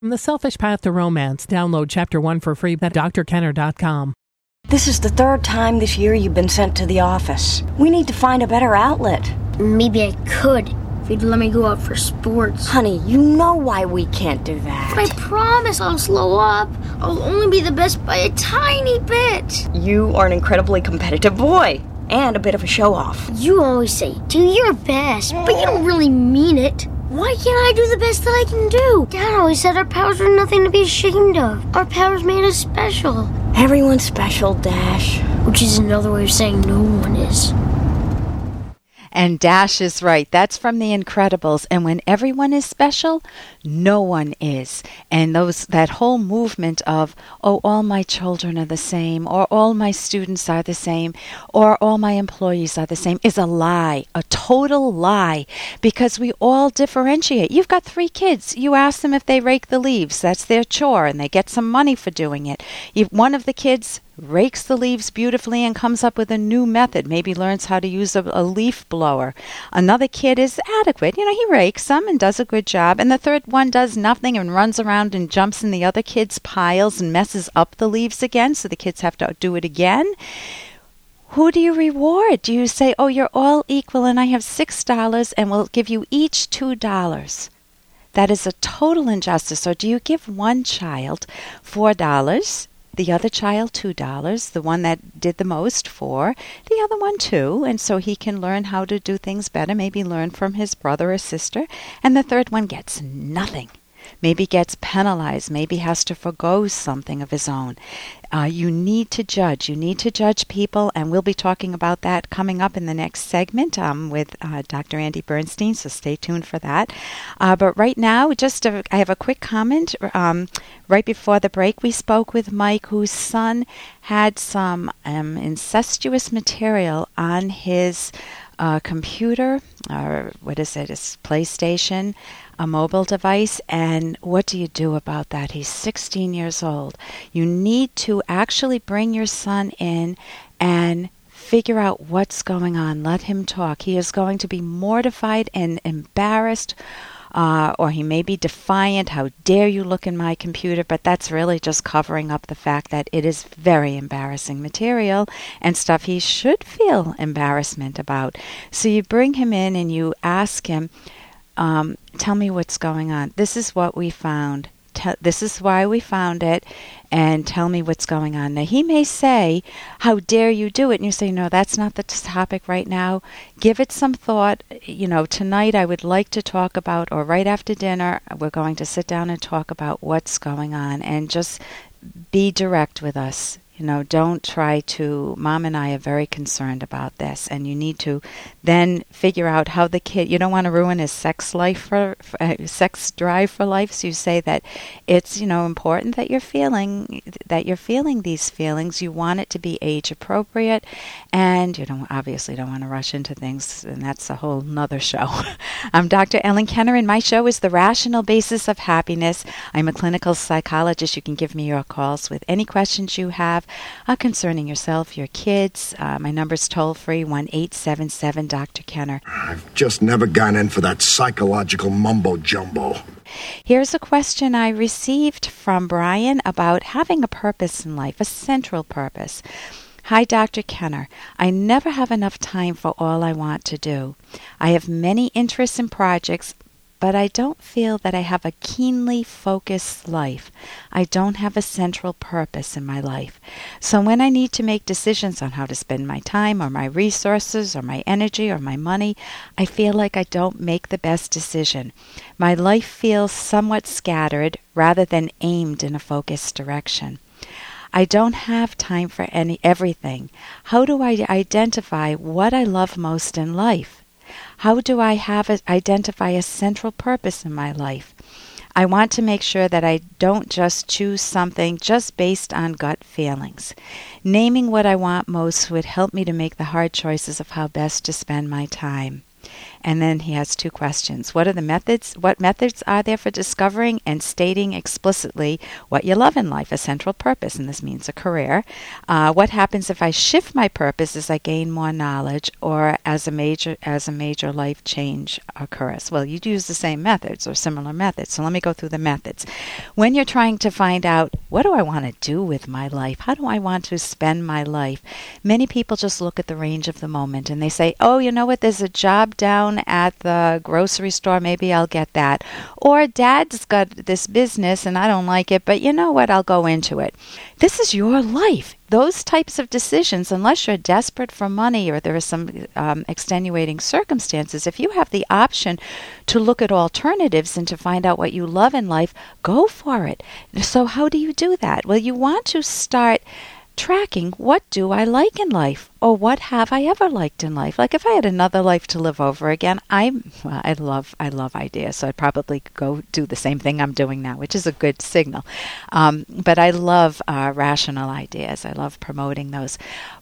From The Selfish Path to Romance, download Chapter 1 for free at drkenner.com. This is the third time this year you've been sent to the office. We need to find a better outlet. Maybe I could if you'd let me go out for sports. Honey, you know why we can't do that. But I promise I'll slow up. I'll only be the best by a tiny bit. You are an incredibly competitive boy and a bit of a show off. You always say, do your best, but you don't really mean it. Why can't I do the best that I can do? Dad always said our powers are nothing to be ashamed of. Our powers made us special. Everyone's special, Dash. Which is another way of saying no one is. And Dash is right. That's from The Incredibles. And when everyone is special, no one is. And those that whole movement of, oh, all my children are the same, or all my students are the same, or all my employees are the same is a lie, a total lie, because we all differentiate. You've got three kids. You ask them if they rake the leaves. That's their chore, and they get some money for doing it. If one of the kids rakes the leaves beautifully and comes up with a new method, maybe learns how to use a, a, leaf blower. Another kid is adequate, you know, he rakes them and does a good job. And the third one does nothing and runs around and jumps in the other kid's piles and messes up the leaves again, so the kids have to do it again. Who do you reward? Do you say, oh, you're all equal and I have $6 and we'll give you each $2? That is a total injustice. Or do you give one child $4 the other child two dollars, the one that did the most four, the other one two, and so he can learn how to do things better, maybe learn from his brother or sister, and the third one gets nothing. Maybe gets penalized, maybe has to forego something of his own. Uh, you need to judge. You need to judge people, and we'll be talking about that coming up in the next segment um, with uh, Dr. Andy Bernstein, so stay tuned for that. Uh, but right now, just a, I have a quick comment. Um, right before the break, we spoke with Mike, whose son had some um, incestuous material on his uh, computer, or what is it, his PlayStation a mobile device. And what do you do about that? He's 16 years old. You need to actually bring your son in and figure out what's going on. Let him talk. He is going to be mortified and embarrassed. Uh, or he may be defiant. How dare you look in my computer? But that's really just covering up the fact that it is very embarrassing material and stuff he should feel embarrassment about. So you bring him in and you ask him, um, tell me what's going on. This is what we found. This is why we found it, and tell me what's going on. Now, he may say, How dare you do it? And you say, No, that's not the topic right now. Give it some thought. You know, tonight I would like to talk about, or right after dinner, we're going to sit down and talk about what's going on, and just be direct with us. You know, don't try to. Mom and I are very concerned about this, and you need to then figure out how the kid. You don't want to ruin his sex life for, for uh, sex drive for life. So you say that it's you know important that you're feeling that you're feeling these feelings. You want it to be age appropriate, and you don't obviously don't want to rush into things, and that's a whole nother show. I'm Dr. Ellen Kenner, and my show is the Rational Basis of Happiness. I'm a clinical psychologist. You can give me your calls with any questions you have uh, concerning yourself, your kids. Uh, my number's toll free, 1 877 Dr. Kenner. I've just never gone in for that psychological mumbo jumbo. Here's a question I received from Brian about having a purpose in life, a central purpose. Hi, Dr. Kenner. I never have enough time for all I want to do. I have many interests and projects, but I don't feel that I have a keenly focused life. I don't have a central purpose in my life. So when I need to make decisions on how to spend my time or my resources or my energy or my money, I feel like I don't make the best decision. My life feels somewhat scattered rather than aimed in a focused direction. I don't have time for any everything. How do I identify what I love most in life? How do I have a, identify a central purpose in my life? I want to make sure that I don't just choose something just based on gut feelings. Naming what I want most would help me to make the hard choices of how best to spend my time. And then he has two questions. What are the methods? What methods are there for discovering and stating explicitly what you love in life, a central purpose, and this means a career? Uh, what happens if I shift my purpose as I gain more knowledge or as a major as a major life change occurs? Well, you'd use the same methods or similar methods. So let me go through the methods. When you're trying to find out what do I want to do with my life? How do I want to spend my life? Many people just look at the range of the moment and they say, "Oh, you know what? There's a job down at the grocery store. Maybe I'll get that." Or dad's got this business and I don't like it, but you know what? I'll go into it. This is your life those types of decisions, unless you're desperate for money or there are some um, extenuating circumstances, if you have the option to look at alternatives and to find out what you love in life, go for it. So, how do you do that? Well, you want to start tracking what do I like in life? or what have I ever liked in life? Like if I had another life to live over again, I'm well, I love I love ideas, so I'd probably go do the same thing I'm doing now, which is a good signal. Um, but I love uh, rational ideas. I love promoting those.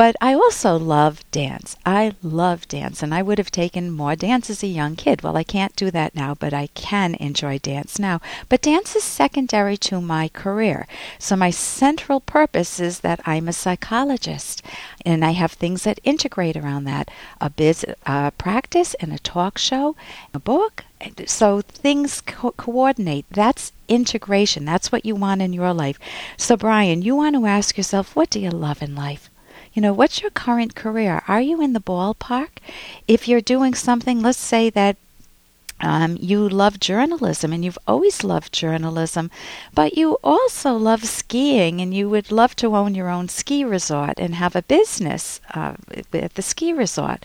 But I also love dance. I love dance, and I would have taken more dance as a young kid. Well, I can't do that now, but I can enjoy dance now. But dance is secondary to my career. So my central purpose is that I'm a psychologist, and I have things that integrate around that a biz practice and a talk show, a book. So things co- coordinate. That's integration. That's what you want in your life. So, Brian, you want to ask yourself, what do you love in life? You know, what's your current career? Are you in the ballpark? If you're doing something, let's say that um, you love journalism and you've always loved journalism, but you also love skiing and you would love to own your own ski resort and have a business uh, at the ski resort.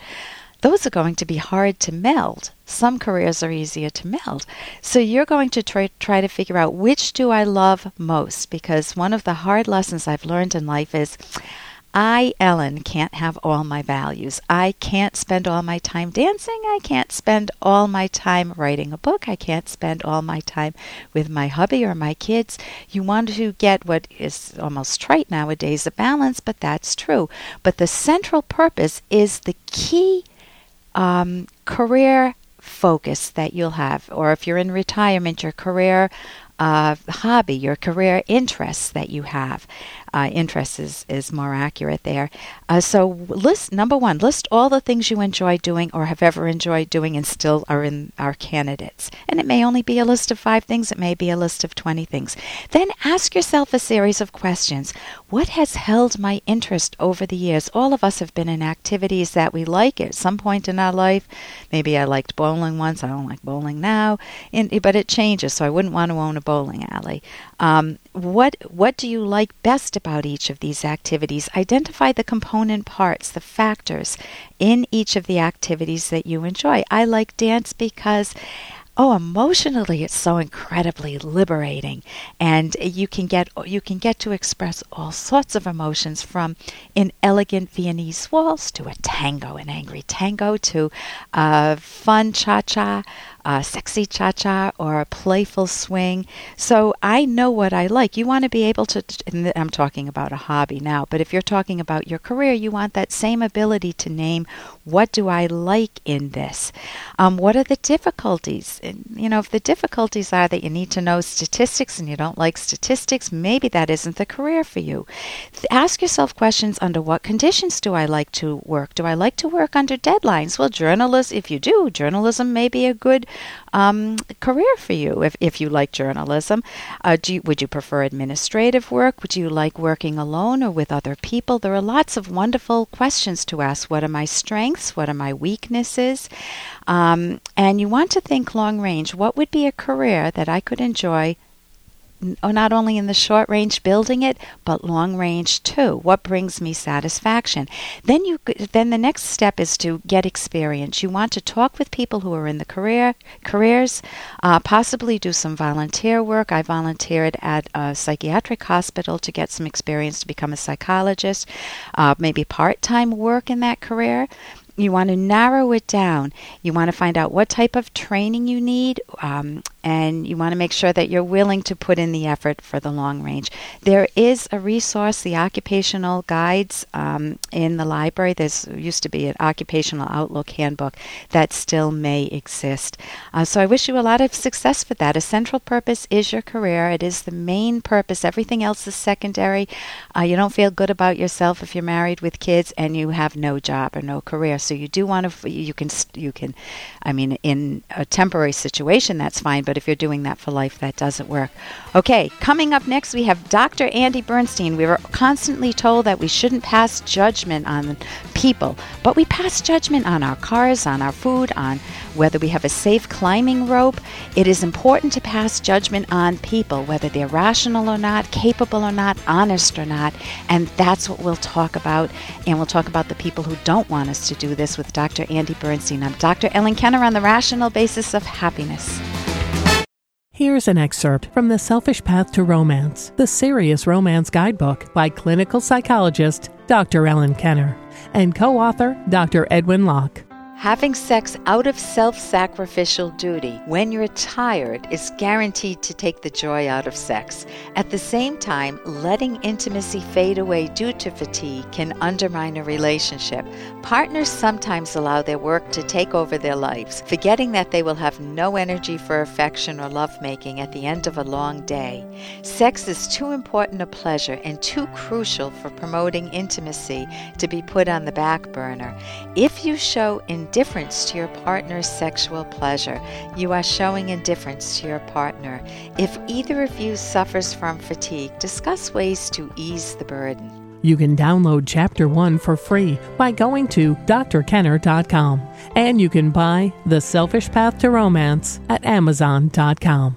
Those are going to be hard to meld. Some careers are easier to meld. So you're going to try, try to figure out which do I love most because one of the hard lessons I've learned in life is I, Ellen, can't have all my values. I can't spend all my time dancing. I can't spend all my time writing a book. I can't spend all my time with my hubby or my kids. You want to get what is almost trite nowadays a balance, but that's true. But the central purpose is the key um, career focus that you'll have. Or if you're in retirement, your career uh, hobby, your career interests that you have uh, interest is, is more accurate there. Uh, so list number one, list all the things you enjoy doing or have ever enjoyed doing and still are in our candidates. And it may only be a list of five things, it may be a list of 20 things. Then ask yourself a series of questions. What has held my interest over the years? All of us have been in activities that we like at some point in our life. Maybe I liked bowling once, I don't like bowling now, and, but it changes, so I wouldn't want to own a bowling alley. Um, what what do you like best about each of these activities? Identify the component parts, the factors in each of the activities that you enjoy. I like dance because oh emotionally it's so incredibly liberating and you can get you can get to express all sorts of emotions from an elegant viennese waltz to a tango an angry tango to a fun cha-cha a sexy cha cha or a playful swing. So I know what I like. You want to be able to, and I'm talking about a hobby now, but if you're talking about your career, you want that same ability to name what do I like in this? Um, what are the difficulties? And, you know, if the difficulties are that you need to know statistics and you don't like statistics, maybe that isn't the career for you. Ask yourself questions under what conditions do I like to work? Do I like to work under deadlines? Well, journalists, if you do, journalism may be a good um, career for you if, if you like journalism. Uh, you, would you prefer administrative work? Would you like working alone or with other people? There are lots of wonderful questions to ask. What are my strengths? What are my weaknesses? Um, and you want to think long range. What would be a career that I could enjoy not only in the short range building it, but long range too. What brings me satisfaction? Then you then the next step is to get experience. You want to talk with people who are in the career careers, uh, possibly do some volunteer work. I volunteered at a psychiatric hospital to get some experience to become a psychologist. Uh, maybe part time work in that career you want to narrow it down. You want to find out what type of training you need, um, and you want to make sure that you're willing to put in the effort for the long range. There is a resource, the occupational guides um, in the library. There used to be an occupational outlook handbook that still may exist. Uh, so I wish you a lot of success for that. A central purpose is your career. It is the main purpose. Everything else is secondary. Uh, you don't feel good about yourself if you're married with kids and you have no job or no career. So you do want to. You can. You can. I mean, in a temporary situation, that's fine. But if you're doing that for life, that doesn't work. Okay, coming up next, we have Dr. Andy Bernstein. We were constantly told that we shouldn't pass judgment on people, but we pass judgment on our cars, on our food, on whether we have a safe climbing rope. It is important to pass judgment on people, whether they're rational or not, capable or not, honest or not. And that's what we'll talk about. And we'll talk about the people who don't want us to do this with Dr. Andy Bernstein. I'm Dr. Ellen Kenner on the rational basis of happiness. Here's an excerpt from The Selfish Path to Romance, the Serious Romance Guidebook by clinical psychologist Dr. Ellen Kenner and co author Dr. Edwin Locke. Having sex out of self sacrificial duty when you're tired is guaranteed to take the joy out of sex. At the same time, letting intimacy fade away due to fatigue can undermine a relationship. Partners sometimes allow their work to take over their lives, forgetting that they will have no energy for affection or lovemaking at the end of a long day. Sex is too important a pleasure and too crucial for promoting intimacy to be put on the back burner. If you show indifference to your partner's sexual pleasure, you are showing indifference to your partner. If either of you suffers from fatigue, discuss ways to ease the burden. You can download Chapter 1 for free by going to drkenner.com. And you can buy The Selfish Path to Romance at amazon.com.